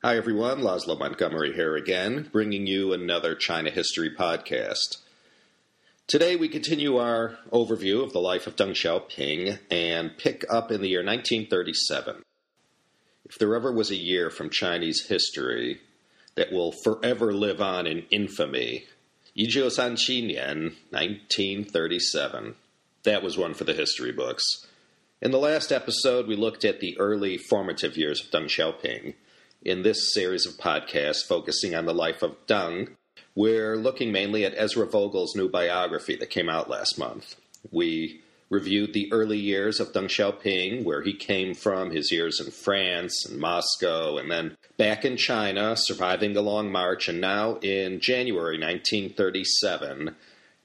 Hi, everyone. Laszlo Montgomery here again, bringing you another China History podcast. Today, we continue our overview of the life of Deng Xiaoping and pick up in the year 1937. If there ever was a year from Chinese history that will forever live on in infamy, Yijiu San Qinian, 1937. That was one for the history books. In the last episode, we looked at the early formative years of Deng Xiaoping – in this series of podcasts focusing on the life of Deng, we're looking mainly at Ezra Vogel's new biography that came out last month. We reviewed the early years of Deng Xiaoping, where he came from, his years in France and Moscow, and then back in China, surviving the Long March, and now in January 1937,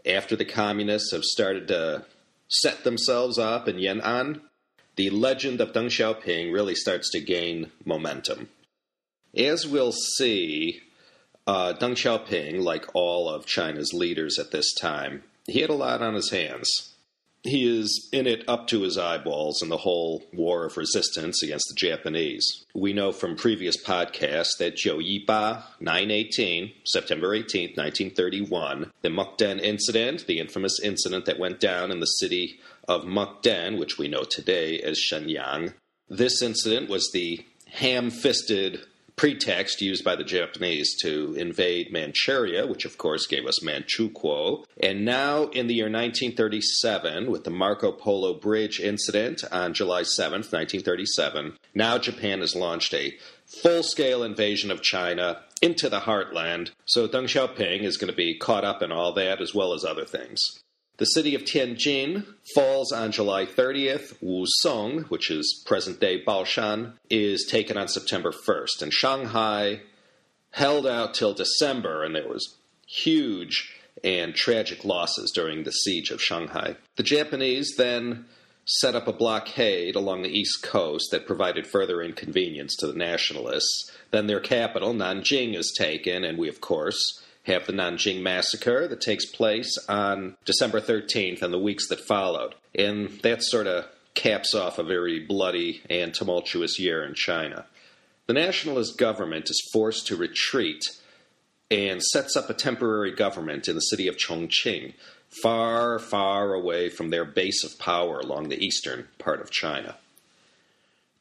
after the communists have started to set themselves up in Yan'an, the legend of Deng Xiaoping really starts to gain momentum. As we'll see, uh, Deng Xiaoping, like all of China's leaders at this time, he had a lot on his hands he is in it up to his eyeballs in the whole war of resistance against the Japanese. We know from previous podcasts that Jiu Yiba, 918, September 18, 1931, the Mukden incident, the infamous incident that went down in the city of Mukden, which we know today as Shenyang. This incident was the ham fisted pretext used by the Japanese to invade Manchuria, which of course gave us Manchukuo. And now, in the year 1937, with the Marco Polo Bridge incident on July 7th, 1937, now Japan has launched a full scale invasion of China into the heartland. So Deng Xiaoping is going to be caught up in all that as well as other things. The city of Tianjin falls on July 30th. Wusong, which is present day Baoshan, is taken on September 1st. And Shanghai held out till December, and there was huge and tragic losses during the siege of Shanghai. The Japanese then set up a blockade along the east coast that provided further inconvenience to the nationalists. Then their capital, Nanjing, is taken, and we, of course, have the Nanjing massacre that takes place on December 13th and the weeks that followed. And that sort of caps off a very bloody and tumultuous year in China. The nationalist government is forced to retreat and sets up a temporary government in the city of Chongqing, far, far away from their base of power along the eastern part of China.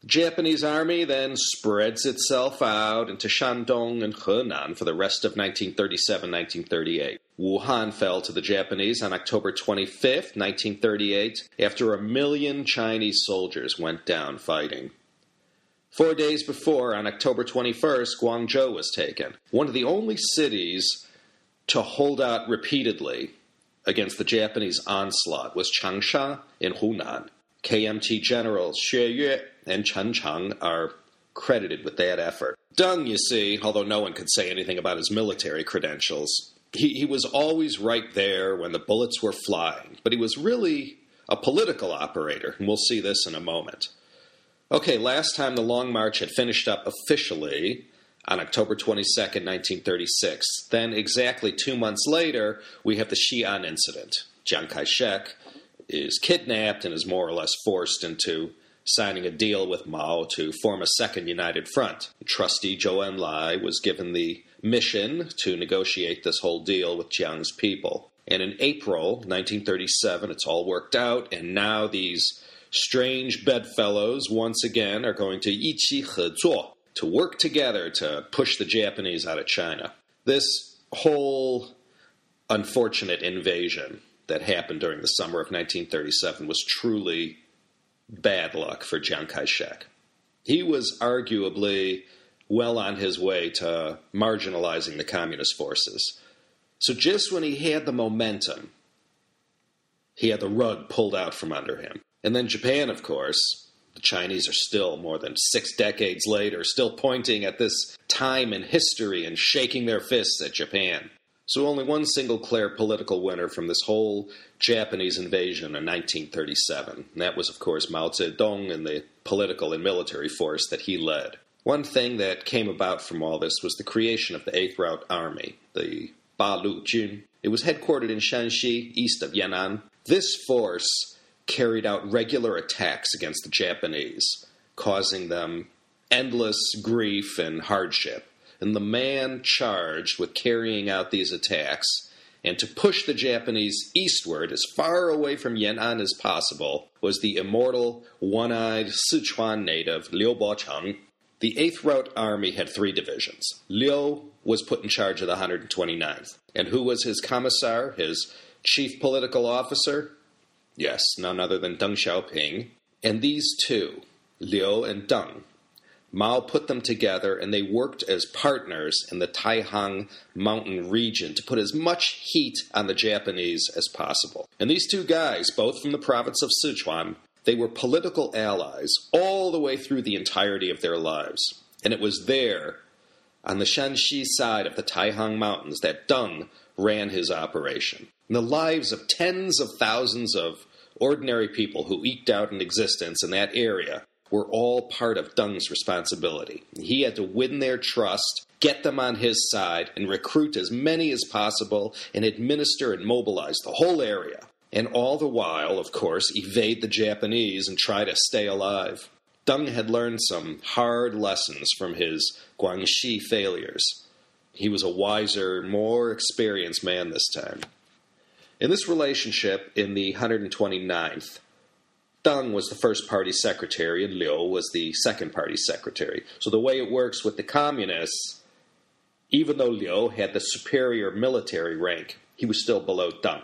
Japanese army then spreads itself out into Shandong and Henan for the rest of 1937 1938. Wuhan fell to the Japanese on October 25, 1938, after a million Chinese soldiers went down fighting. Four days before, on October 21st, Guangzhou was taken, one of the only cities to hold out repeatedly against the Japanese onslaught was Changsha in Hunan. KMT generals Xue Yue and Chen Cheng are credited with that effort. Deng, you see, although no one could say anything about his military credentials, he, he was always right there when the bullets were flying, but he was really a political operator, and we'll see this in a moment. Okay, last time the Long March had finished up officially on October 22nd, 1936. Then, exactly two months later, we have the Xi'an incident. Chiang Kai shek is kidnapped and is more or less forced into signing a deal with Mao to form a second united front. Trustee Zhou Enlai was given the mission to negotiate this whole deal with Chiang's people. And in April 1937, it's all worked out, and now these strange bedfellows once again are going to yiqi hezuo, to work together to push the Japanese out of China. This whole unfortunate invasion that happened during the summer of 1937 was truly bad luck for Chiang Kai shek. He was arguably well on his way to marginalizing the communist forces. So just when he had the momentum, he had the rug pulled out from under him. And then Japan, of course, the Chinese are still more than six decades later, still pointing at this time in history and shaking their fists at Japan. So only one single clear political winner from this whole Japanese invasion in 1937. And that was, of course, Mao Zedong and the political and military force that he led. One thing that came about from all this was the creation of the Eighth Route Army, the Balu Jun. It was headquartered in Shanxi, east of Yan'an. This force carried out regular attacks against the Japanese, causing them endless grief and hardship. And the man charged with carrying out these attacks and to push the Japanese eastward as far away from Yan'an as possible was the immortal, one eyed Sichuan native Liu Bocheng. The 8th Route Army had three divisions. Liu was put in charge of the 129th. And who was his commissar, his chief political officer? Yes, none other than Deng Xiaoping. And these two, Liu and Deng, Mao put them together and they worked as partners in the Taihang mountain region to put as much heat on the Japanese as possible. And these two guys, both from the province of Sichuan, they were political allies all the way through the entirety of their lives. And it was there, on the Shanxi side of the Taihang Mountains, that Deng ran his operation. And the lives of tens of thousands of ordinary people who eked out an existence in that area were all part of Deng's responsibility. He had to win their trust, get them on his side, and recruit as many as possible and administer and mobilize the whole area. And all the while, of course, evade the Japanese and try to stay alive. Deng had learned some hard lessons from his Guangxi failures. He was a wiser, more experienced man this time. In this relationship, in the 129th, Deng was the first party secretary and Liu was the second party secretary. So the way it works with the communists, even though Liu had the superior military rank, he was still below Deng.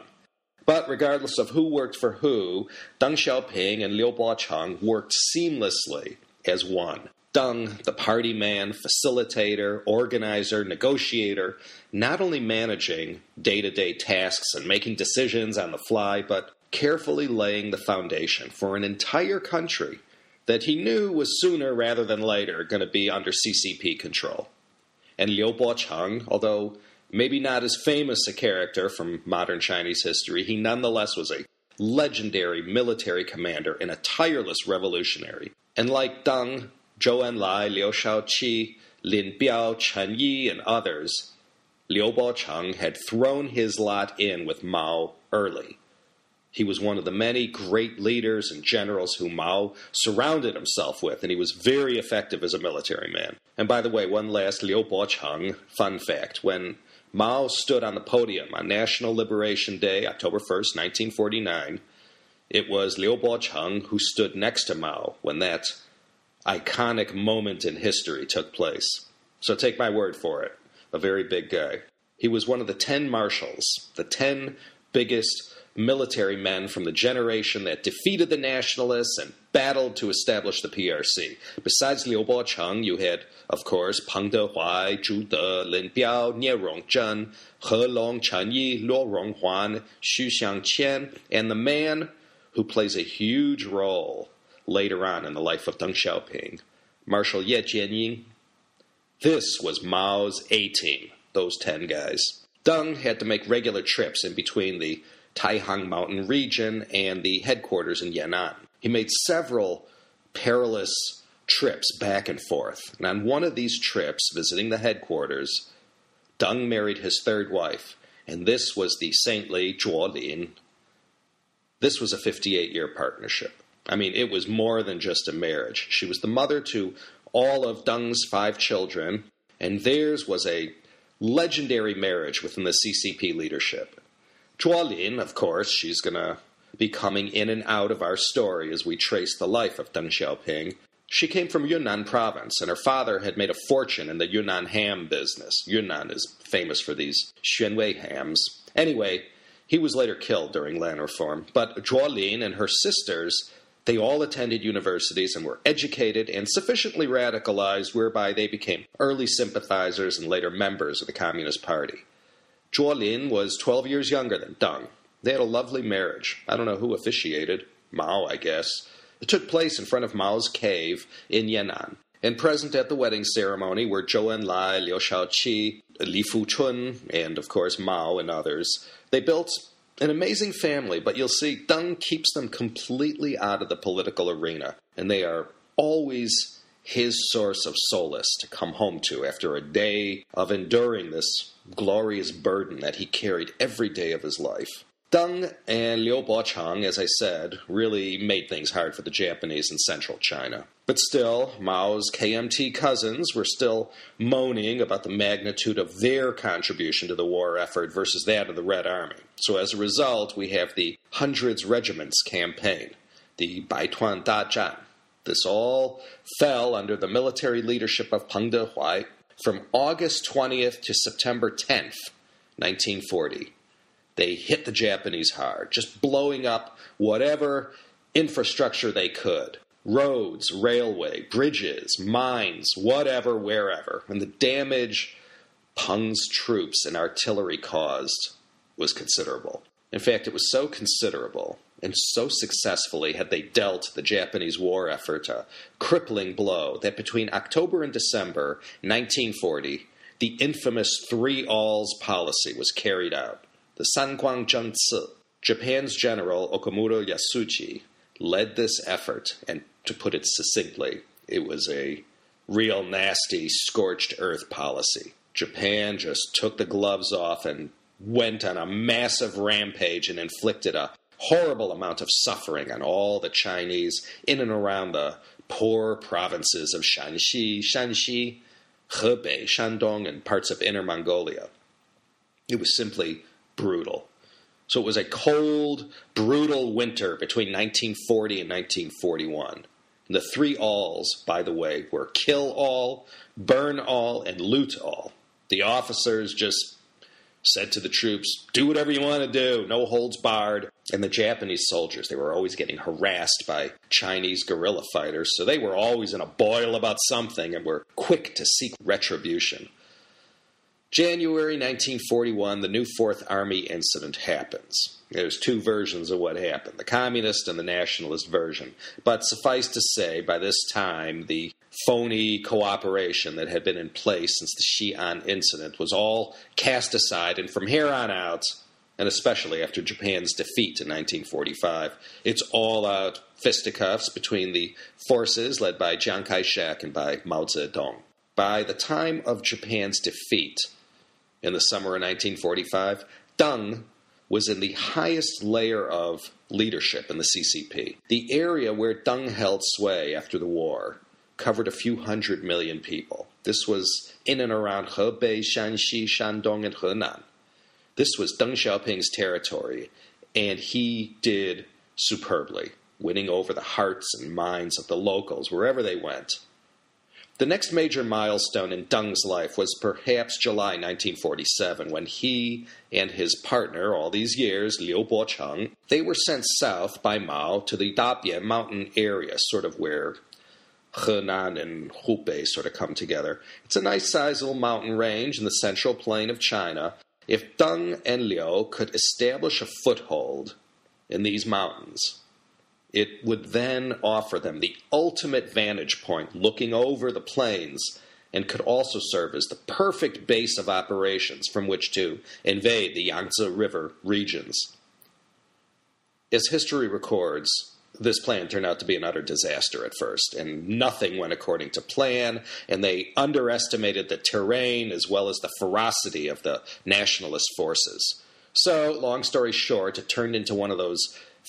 But regardless of who worked for who, Deng Xiaoping and Liu Bocheng worked seamlessly as one. Deng, the party man, facilitator, organizer, negotiator, not only managing day to day tasks and making decisions on the fly, but carefully laying the foundation for an entire country that he knew was sooner rather than later going to be under CCP control. And Liu Bocheng, although maybe not as famous a character from modern Chinese history, he nonetheless was a legendary military commander and a tireless revolutionary. And like Deng, Zhou Enlai, Liu Shaoqi, Lin Biao, Chen Yi, and others, Liu Bocheng had thrown his lot in with Mao early he was one of the many great leaders and generals who Mao surrounded himself with, and he was very effective as a military man. And by the way, one last Liu Bocheng fun fact. When Mao stood on the podium on National Liberation Day, October 1st, 1949, it was Liu Bocheng who stood next to Mao when that iconic moment in history took place. So take my word for it, a very big guy. He was one of the 10 marshals, the 10 biggest military men from the generation that defeated the nationalists and battled to establish the PRC. Besides Liu Bocheng, you had, of course, Peng Dehuai, Zhu De, Lin Biao, Nie Rongzhen, He Long, Chen Yi, Luo Ronghuan, Xu Xiangqian, and the man who plays a huge role later on in the life of Deng Xiaoping, Marshal Ye Jianying. This was Mao's A team, those ten guys. Deng had to make regular trips in between the Taihang Mountain region and the headquarters in Yan'an. He made several perilous trips back and forth. And on one of these trips, visiting the headquarters, Deng married his third wife, and this was the saintly Zhuo Lin. This was a 58 year partnership. I mean, it was more than just a marriage. She was the mother to all of Deng's five children, and theirs was a legendary marriage within the CCP leadership. Lin of course, she's going to be coming in and out of our story as we trace the life of Deng Xiaoping. She came from Yunnan province, and her father had made a fortune in the Yunnan ham business. Yunnan is famous for these Xuanwei hams. Anyway, he was later killed during land reform. But Zhuo and her sisters, they all attended universities and were educated and sufficiently radicalized whereby they became early sympathizers and later members of the Communist Party. Zhuo Lin was 12 years younger than Deng. They had a lovely marriage. I don't know who officiated. Mao, I guess. It took place in front of Mao's cave in Yan'an. And present at the wedding ceremony were Zhou Enlai, Liu Shaoqi, Li Fuchun, and of course Mao and others. They built an amazing family, but you'll see Deng keeps them completely out of the political arena, and they are always his source of solace to come home to after a day of enduring this glorious burden that he carried every day of his life. Deng and Liu Bocheng, as I said, really made things hard for the Japanese in central China. But still, Mao's KMT cousins were still moaning about the magnitude of their contribution to the war effort versus that of the Red Army. So as a result, we have the Hundreds Regiments campaign, the Baituan Dazhan. This all fell under the military leadership of Peng Dehuai from August 20th to September 10th, 1940 they hit the Japanese hard, just blowing up whatever infrastructure they could roads, railway, bridges, mines, whatever, wherever. And the damage Peng's troops and artillery caused was considerable. In fact, it was so considerable and so successfully had they dealt the Japanese war effort a crippling blow that between October and December 1940, the infamous three alls policy was carried out. The Sanguang Zhengce, Japan's general Okamura Yasuji, led this effort, and to put it succinctly, it was a real nasty, scorched earth policy. Japan just took the gloves off and went on a massive rampage and inflicted a horrible amount of suffering on all the Chinese in and around the poor provinces of Shanxi, Shanxi, Hebei, Shandong, and parts of Inner Mongolia. It was simply brutal. So it was a cold, brutal winter between 1940 and 1941. the three alls, by the way, were kill all, burn all, and loot all. The officers just said to the troops, do whatever you want to do, no holds barred. And the Japanese soldiers, they were always getting harassed by Chinese guerrilla fighters, so they were always in a boil about something and were quick to seek retribution. January 1941, the new Fourth Army incident happens. There's two versions of what happened the communist and the nationalist version. But suffice to say, by this time, the phony cooperation that had been in place since the Xi'an incident was all cast aside, and from here on out, and especially after Japan's defeat in 1945, it's all out fisticuffs between the forces led by Chiang Kai shek and by Mao Zedong. By the time of Japan's defeat, in the summer of 1945, Deng was in the highest layer of leadership in the CCP. The area where Deng held sway after the war covered a few hundred million people. This was in and around Hebei, Shanxi, Shandong, and Henan. This was Deng Xiaoping's territory, and he did superbly, winning over the hearts and minds of the locals wherever they went. The next major milestone in Deng's life was perhaps July 1947 when he and his partner all these years, Liu Bocheng, they were sent south by Mao to the Dabie mountain area, sort of where Henan and Hubei sort of come together. It's a nice sizable mountain range in the central plain of China. If Deng and Liu could establish a foothold in these mountains, it would then offer them the ultimate vantage point looking over the plains and could also serve as the perfect base of operations from which to invade the Yangtze River regions. As history records, this plan turned out to be an utter disaster at first, and nothing went according to plan, and they underestimated the terrain as well as the ferocity of the nationalist forces. So, long story short, it turned into one of those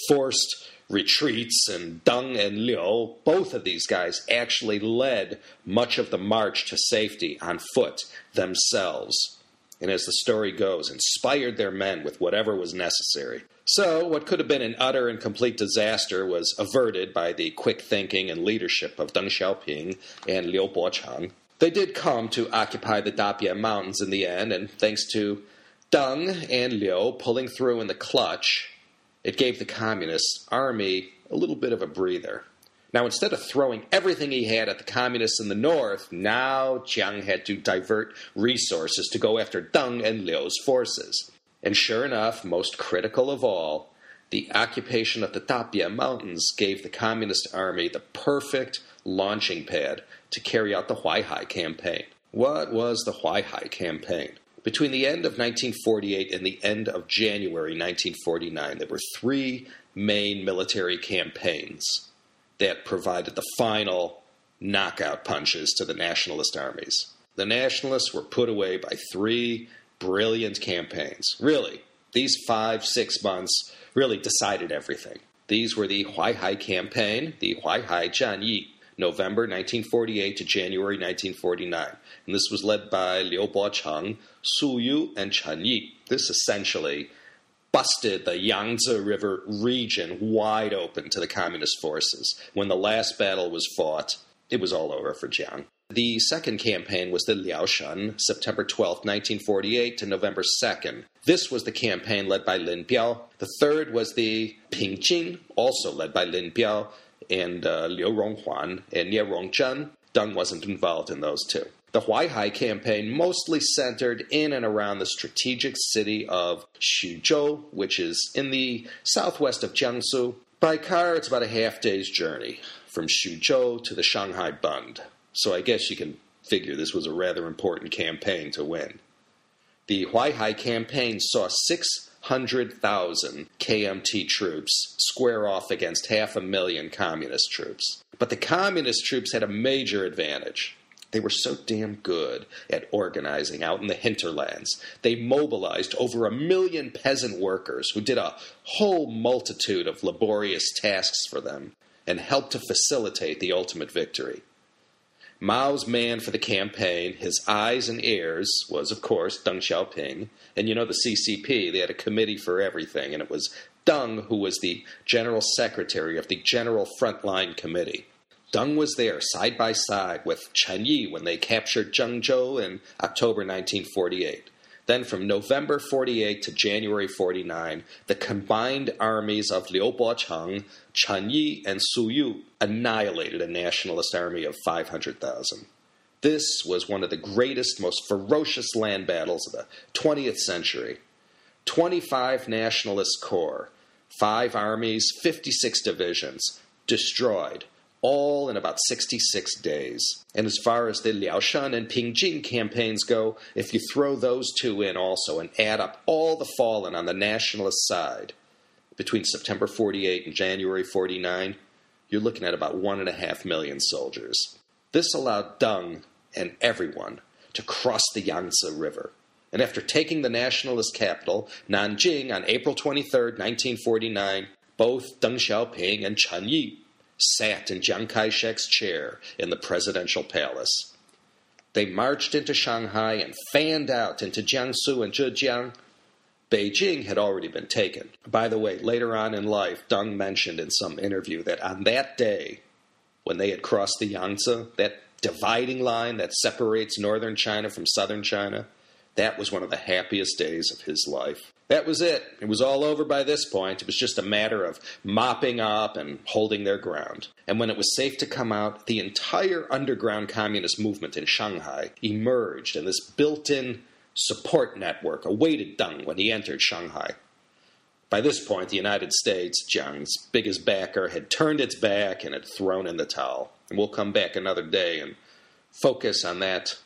forced retreats, and Deng and Liu, both of these guys actually led much of the march to safety on foot themselves. And as the story goes, inspired their men with whatever was necessary. So, what could have been an utter and complete disaster was averted by the quick thinking and leadership of Deng Xiaoping and Liu Bocheng. They did come to occupy the Dabie Mountains in the end, and thanks to Deng and Liu pulling through in the clutch, it gave the Communist army a little bit of a breather. Now, instead of throwing everything he had at the communists in the north, now Chiang had to divert resources to go after Deng and Liu's forces. And sure enough, most critical of all, the occupation of the Dabie Mountains gave the Communist Army the perfect launching pad to carry out the Huaihai campaign. What was the Huaihai campaign? Between the end of 1948 and the end of January 1949, there were three main military campaigns that provided the final knockout punches to the nationalist armies. The nationalists were put away by three brilliant campaigns. Really, These five, six months really decided everything. These were the Huaihai Campaign, the Huaihai Zhanyi, November 1948 to January 1949. And this was led by Liu Bocheng, Su Yu, and Chen Yi. This essentially busted the Yangtze River region wide open to the communist forces. When the last battle was fought, it was all over for Jiang. The second campaign was the Liaoshen, September 12, 1948 to November 2nd. This was the campaign led by Lin Biao. The third was the Pingjin, also led by Lin Biao and uh, Luo Ronghuan and Nie Rongzhen. Deng wasn't involved in those two. The Huaihai campaign mostly centered in and around the strategic city of Xuzhou, which is in the southwest of Jiangsu. By car, it's about a half day's journey from Xuzhou to the Shanghai Bund. So I guess you can figure this was a rather important campaign to win. The Huaihai campaign saw 600,000 KMT troops square off against half a million communist troops. But the communist troops had a major advantage. They were so damn good at organizing out in the hinterlands. They mobilized over a million peasant workers who did a whole multitude of laborious tasks for them and helped to facilitate the ultimate victory. Mao's man for the campaign, his eyes and ears, was, of course, Deng Xiaoping. And you know, the CCP, they had a committee for everything, and it was Deng who was the general secretary of the General Frontline Committee. Deng was there side by side with Chen Yi when they captured Zhengzhou in October 1948. Then from November 48 to January 49, the combined armies of Liu Bocheng, Chen Yi, and Su Yu annihilated a nationalist army of 500,000. This was one of the greatest, most ferocious land battles of the 20th century. 25 nationalist corps, 5 armies, 56 divisions, destroyed all in about 66 days. And as far as the Liaoshen and Pingjin campaigns go, if you throw those two in also and add up all the fallen on the nationalist side between September 48 and January 49, you're looking at about one and a half million soldiers. This allowed Deng and everyone to cross the Yangtze River. And after taking the nationalist capital, Nanjing, on April 23, 1949, both Deng Xiaoping and Chen Yi sat in Chiang Kai shek's chair in the presidential palace. They marched into Shanghai and fanned out into Jiangsu and Zhejiang. Beijing had already been taken. By the way, later on in life, Deng mentioned in some interview that on that day, when they had crossed the Yangtze, that dividing line that separates northern China from southern China, that was one of the happiest days of his life. That was it. It was all over by this point. It was just a matter of mopping up and holding their ground. And when it was safe to come out, the entire underground communist movement in Shanghai emerged, and this built in support network awaited Deng when he entered Shanghai. By this point, the United States, Jiang's biggest backer, had turned its back and had thrown in the towel. And we'll come back another day and focus on that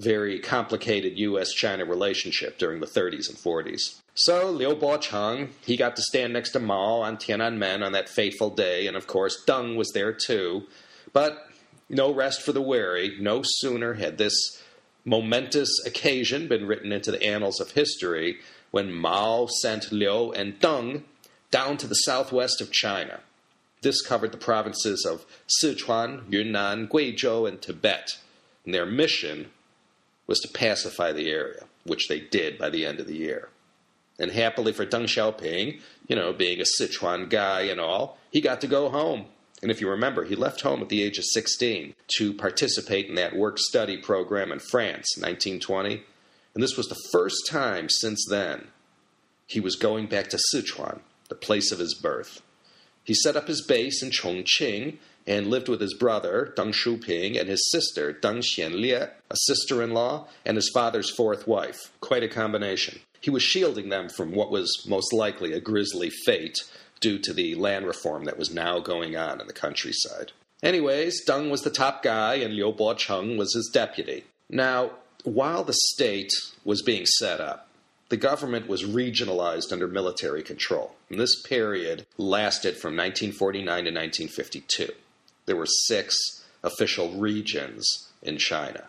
very complicated U.S. China relationship during the 30s and 40s. So Liu Bocheng, he got to stand next to Mao on Tiananmen on that fateful day, and of course Deng was there too. But no rest for the weary. No sooner had this momentous occasion been written into the annals of history when Mao sent Liu and Deng down to the southwest of China. This covered the provinces of Sichuan, Yunnan, Guizhou, and Tibet. And their mission was to pacify the area, which they did by the end of the year. And happily for Deng Xiaoping, you know, being a Sichuan guy and all, he got to go home. And if you remember, he left home at the age of 16 to participate in that work study program in France, 1920. And this was the first time since then he was going back to Sichuan, the place of his birth. He set up his base in Chongqing and lived with his brother, Deng Shuping, and his sister, Deng Xianlie, a sister in law, and his father's fourth wife. Quite a combination. He was shielding them from what was most likely a grisly fate due to the land reform that was now going on in the countryside. Anyways, Deng was the top guy, and Liu Bocheng was his deputy. Now, while the state was being set up, the government was regionalized under military control. And this period lasted from 1949 to 1952 there were six official regions in China.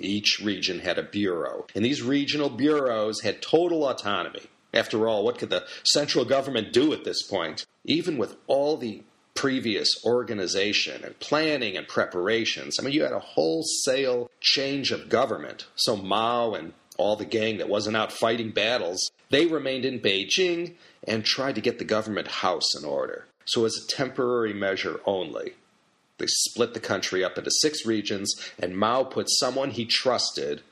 Each region had a bureau, and these regional bureaus had total autonomy. After all, what could the central government do at this point? Even with all the previous organization and planning and preparations, I mean, you had a wholesale change of government. So Mao and all the gang that wasn't out fighting battles, they remained in Beijing and tried to get the government house in order. So, as a temporary measure only, they split the country up into six regions, and Mao put someone he trusted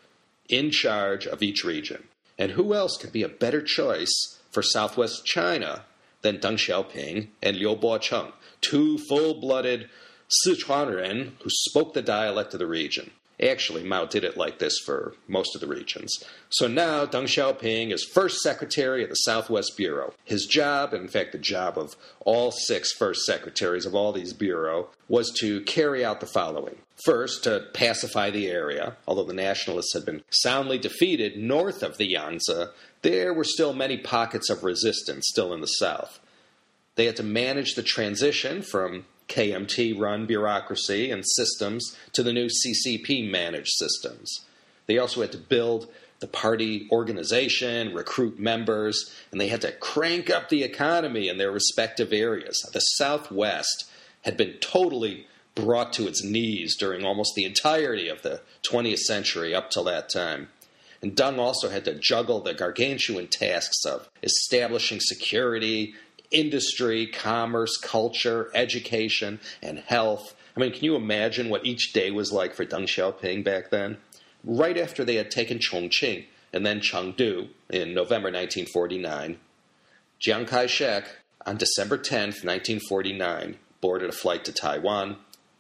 in charge of each region. And who else could be a better choice for southwest China than Deng Xiaoping and Liu Bocheng, two full blooded Sichuanren who spoke the dialect of the region? Actually, Mao did it like this for most of the regions. So now Deng Xiaoping is first secretary of the Southwest Bureau. His job, in fact, the job of all six first secretaries of all these bureau, was to carry out the following. First, to pacify the area. Although the nationalists had been soundly defeated north of the Yangtze, there were still many pockets of resistance still in the south. They had to manage the transition from KMT run bureaucracy and systems to the new CCP managed systems. They also had to build the party organization, recruit members, and they had to crank up the economy in their respective areas. The Southwest had been totally brought to its knees during almost the entirety of the 20th century up till that time. And Deng also had to juggle the gargantuan tasks of establishing security, industry, commerce, culture, education, and health. I mean, can you imagine what each day was like for Deng Xiaoping back then? Right after they had taken Chongqing and then Chengdu in November 1949, Chiang Kai shek, on December 10, 1949, boarded a flight to Taiwan,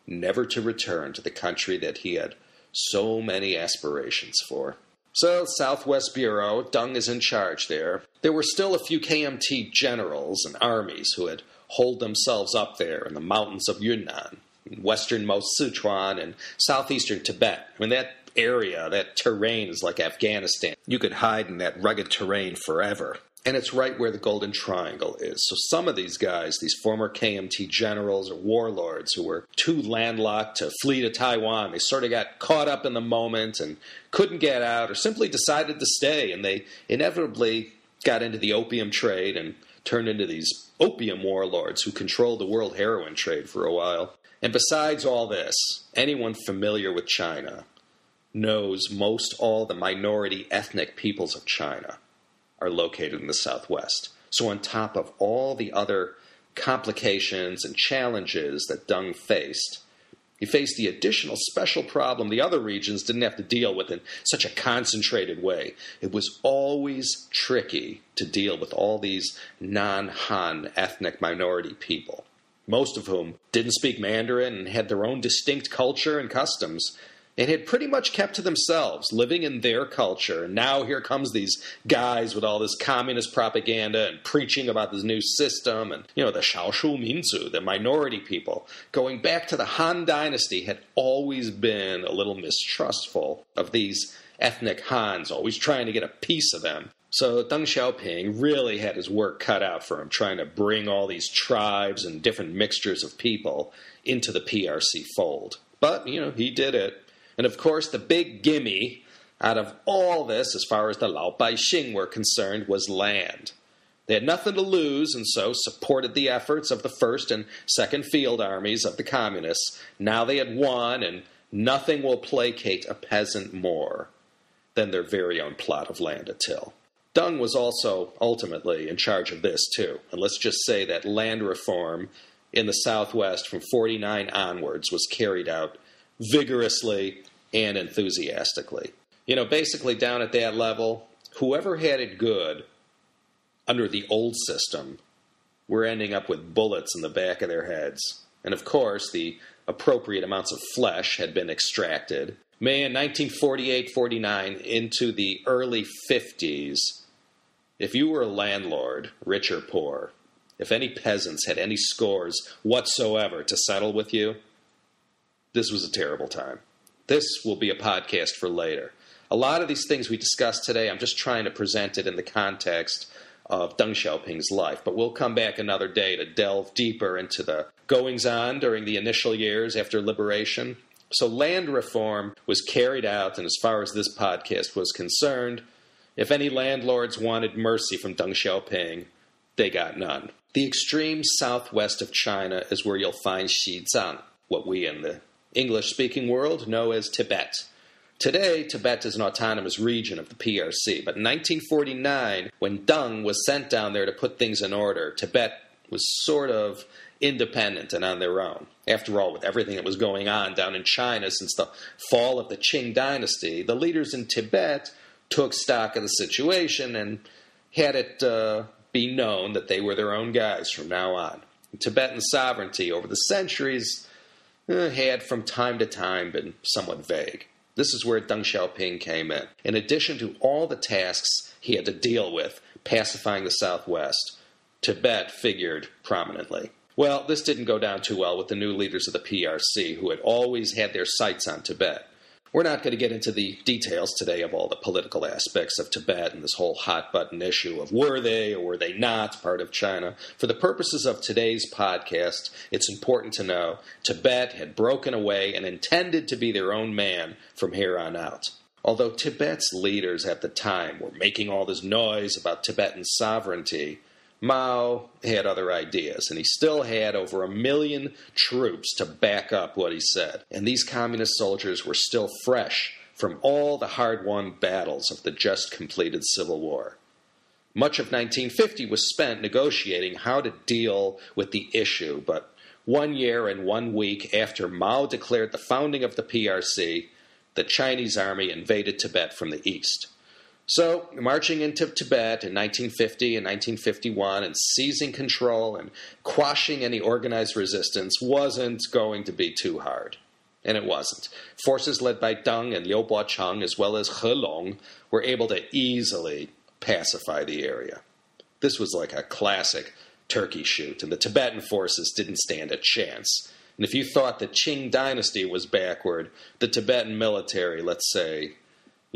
never to return to the country that he had so many aspirations for. So, Southwest Bureau, Deng is in charge there. There were still a few KMT generals and armies who had holed themselves up there in the mountains of Yunnan, westernmost Sichuan, and southeastern Tibet. I mean, that area, that terrain is like Afghanistan. You could hide in that rugged terrain forever and it's right where the Golden Triangle is. So some of these guys, these former KMT generals or warlords who were too landlocked to flee to Taiwan, they sort of got caught up in the moment and couldn't get out or simply decided to stay. And they inevitably got into the opium trade and turned into these opium warlords who controlled the world heroin trade for a while. And besides all this, anyone familiar with China knows most all the minority ethnic peoples of China are located in the Southwest. So, on top of all the other complications and challenges that Deng faced, he faced the additional special problem the other regions didn't have to deal with in such a concentrated way. It was always tricky to deal with all these non Han ethnic minority people, most of whom didn't speak Mandarin and had their own distinct culture and customs and had pretty much kept to themselves, living in their culture. And now here comes these guys with all this communist propaganda and preaching about this new system, and you know the Shaoshu Minzu, the minority people. Going back to the Han Dynasty, had always been a little mistrustful of these ethnic Hans, always trying to get a piece of them. So Deng Xiaoping really had his work cut out for him, trying to bring all these tribes and different mixtures of people into the PRC fold. But, you know, he did it. And of course, the big gimme out of all this, as far as the Lao Bai Xing were concerned, was land. They had nothing to lose, and so supported the efforts of the first and second field armies of the communists. Now they had won, and nothing will placate a peasant more than their very own plot of land at Till. Deng was also ultimately in charge of this, too. And let's just say that land reform in the Southwest from 49 onwards was carried out vigorously and enthusiastically. You know, basically down at that level, whoever had it good under the old system were ending up with bullets in the back of their heads. And of course, the appropriate amounts of flesh had been extracted. May in 1948 49 into the early 50s, if you were a landlord, rich or poor, if any peasants had any scores whatsoever to settle with you, this was a terrible time. This will be a podcast for later. A lot of these things we discussed today, I'm just trying to present it in the context of Deng Xiaoping's life. But we'll come back another day to delve deeper into the goings on during the initial years after liberation. So, land reform was carried out, and as far as this podcast was concerned, If any landlords wanted mercy from Deng Xiaoping, they got none. The extreme southwest of China is where you'll find Xizang, what we in the English speaking world know as Tibet. Today, Tibet is an autonomous region of the PRC, but in 1949, when Deng was sent down there to put things in order, Tibet was sort of independent and on their own. After all, with everything that was going on down in China since the fall of the Qing dynasty, the leaders in Tibet took stock of the situation and had it uh, be known that they were their own guys from now on. Tibetan sovereignty over the centuries uh, had from time to time been somewhat vague. This is where Deng Xiaoping came in. In addition to all the tasks he had to deal with pacifying the Southwest, Tibet figured prominently. Well, this didn't go down too well with the new leaders of the PRC, who had always had their sights on Tibet. We're not going to get into the details today of all the political aspects of Tibet and this whole hot button issue of were they or were they not part of China. For the purposes of today's podcast, it's important to know Tibet had broken away and intended to be their own man from here on out. Although Tibet's leaders at the time were making all this noise about Tibetan sovereignty, Mao had other ideas, and he still had over a million troops to back up what he said. And these communist soldiers were still fresh from all the hard won battles of the just completed Civil War. Much of 1950 was spent negotiating how to deal with the issue, but one year and one week after Mao declared the founding of the PRC, the Chinese army invaded Tibet from the east. So, marching into Tibet in 1950 and 1951 and seizing control and quashing any organized resistance wasn't going to be too hard. And it wasn't. Forces led by Deng and Liu Bocheng, as well as He Long, were able to easily pacify the area. This was like a classic turkey shoot, and the Tibetan forces didn't stand a chance. And if you thought the Qing dynasty was backward, the Tibetan military, let's say,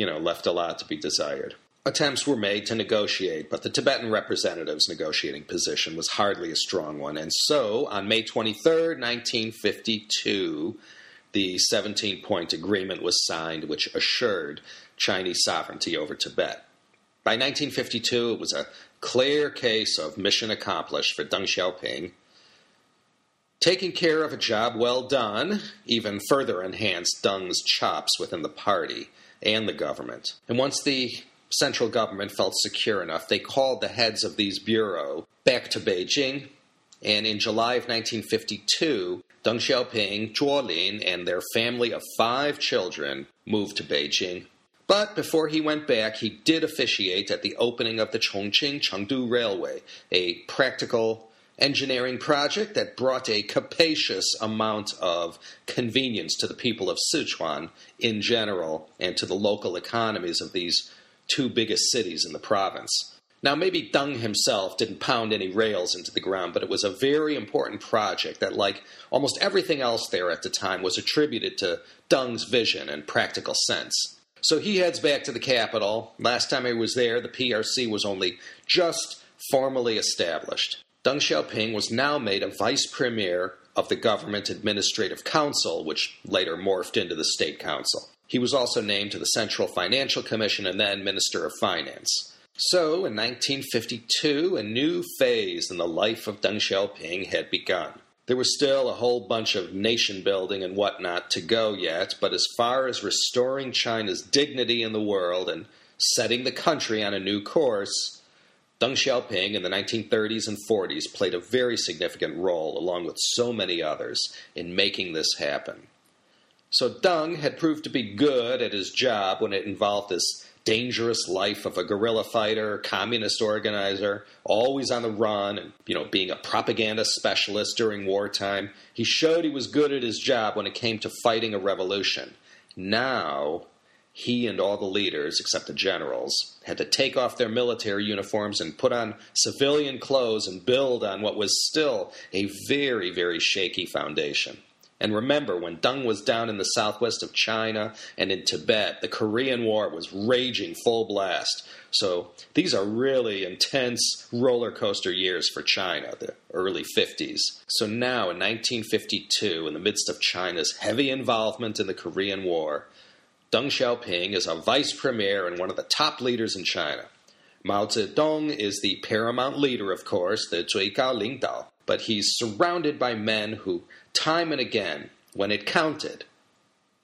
you know, left a lot to be desired. Attempts were made to negotiate, but the Tibetan representative's negotiating position was hardly a strong one. And so, on May 23, 1952, the 17 point agreement was signed, which assured Chinese sovereignty over Tibet. By 1952, it was a clear case of mission accomplished for Deng Xiaoping. Taking care of a job well done even further enhanced Deng's chops within the party and the government. And once the central government felt secure enough, they called the heads of these bureaux back to Beijing. And in July of 1952, Deng Xiaoping, Zhuo Lin, and their family of five children moved to Beijing. But before he went back, he did officiate at the opening of the Chongqing Chengdu Railway, a practical engineering project that brought a capacious amount of convenience to the people of Sichuan in general and to the local economies of these two biggest cities in the province. Now, maybe Deng himself didn't pound any rails into the ground, but it was a very important project that, like almost everything else there at the time, was attributed to Deng's vision and practical sense. So he heads back to the capital. Last time he was there, the PRC was only just formally established. Deng Xiaoping was now made a vice premier of the Government Administrative Council, which later morphed into the State Council. He was also named to the Central Financial Commission and then Minister of Finance. So, in 1952, a new phase in the life of Deng Xiaoping had begun. There was still a whole bunch of nation building and whatnot to go yet, but as far as restoring China's dignity in the world and setting the country on a new course, Deng Xiaoping in the 1930s and 40s played a very significant role, along with so many others, in making this happen. So Deng had proved to be good at his job when it involved this dangerous life of a guerrilla fighter, communist organizer, always on the run, and you know, being a propaganda specialist during wartime. He showed he was good at his job when it came to fighting a revolution. Now he and all the leaders, except the generals, had to take off their military uniforms and put on civilian clothes and build on what was still a very, very shaky foundation. And remember, when Deng was down in the southwest of China and in Tibet, the Korean War was raging full blast. So these are really intense roller coaster years for China, the early 50s. So now, in 1952, in the midst of China's heavy involvement in the Korean War, Deng Xiaoping is a vice premier and one of the top leaders in China. Mao Zedong is the paramount leader, of course, the Zuigao Lingdao, but he's surrounded by men who, time and again, when it counted,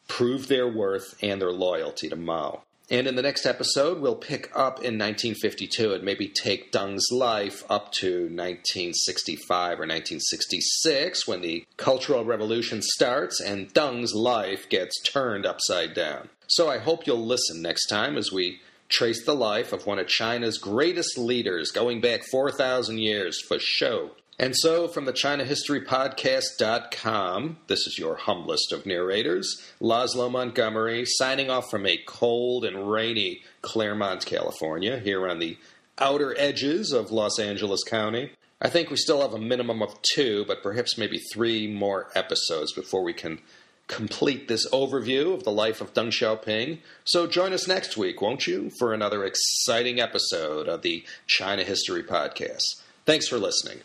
proved their worth and their loyalty to Mao. And in the next episode, we'll pick up in 1952 and maybe take Deng's life up to 1965 or 1966 when the Cultural Revolution starts and Deng's life gets turned upside down. So I hope you'll listen next time as we trace the life of one of China's greatest leaders going back 4,000 years for show. And so, from the ChinaHistoryPodcast.com, this is your humblest of narrators, Laszlo Montgomery, signing off from a cold and rainy Claremont, California, here on the outer edges of Los Angeles County. I think we still have a minimum of two, but perhaps maybe three more episodes before we can complete this overview of the life of Deng Xiaoping. So join us next week, won't you, for another exciting episode of the China History Podcast. Thanks for listening.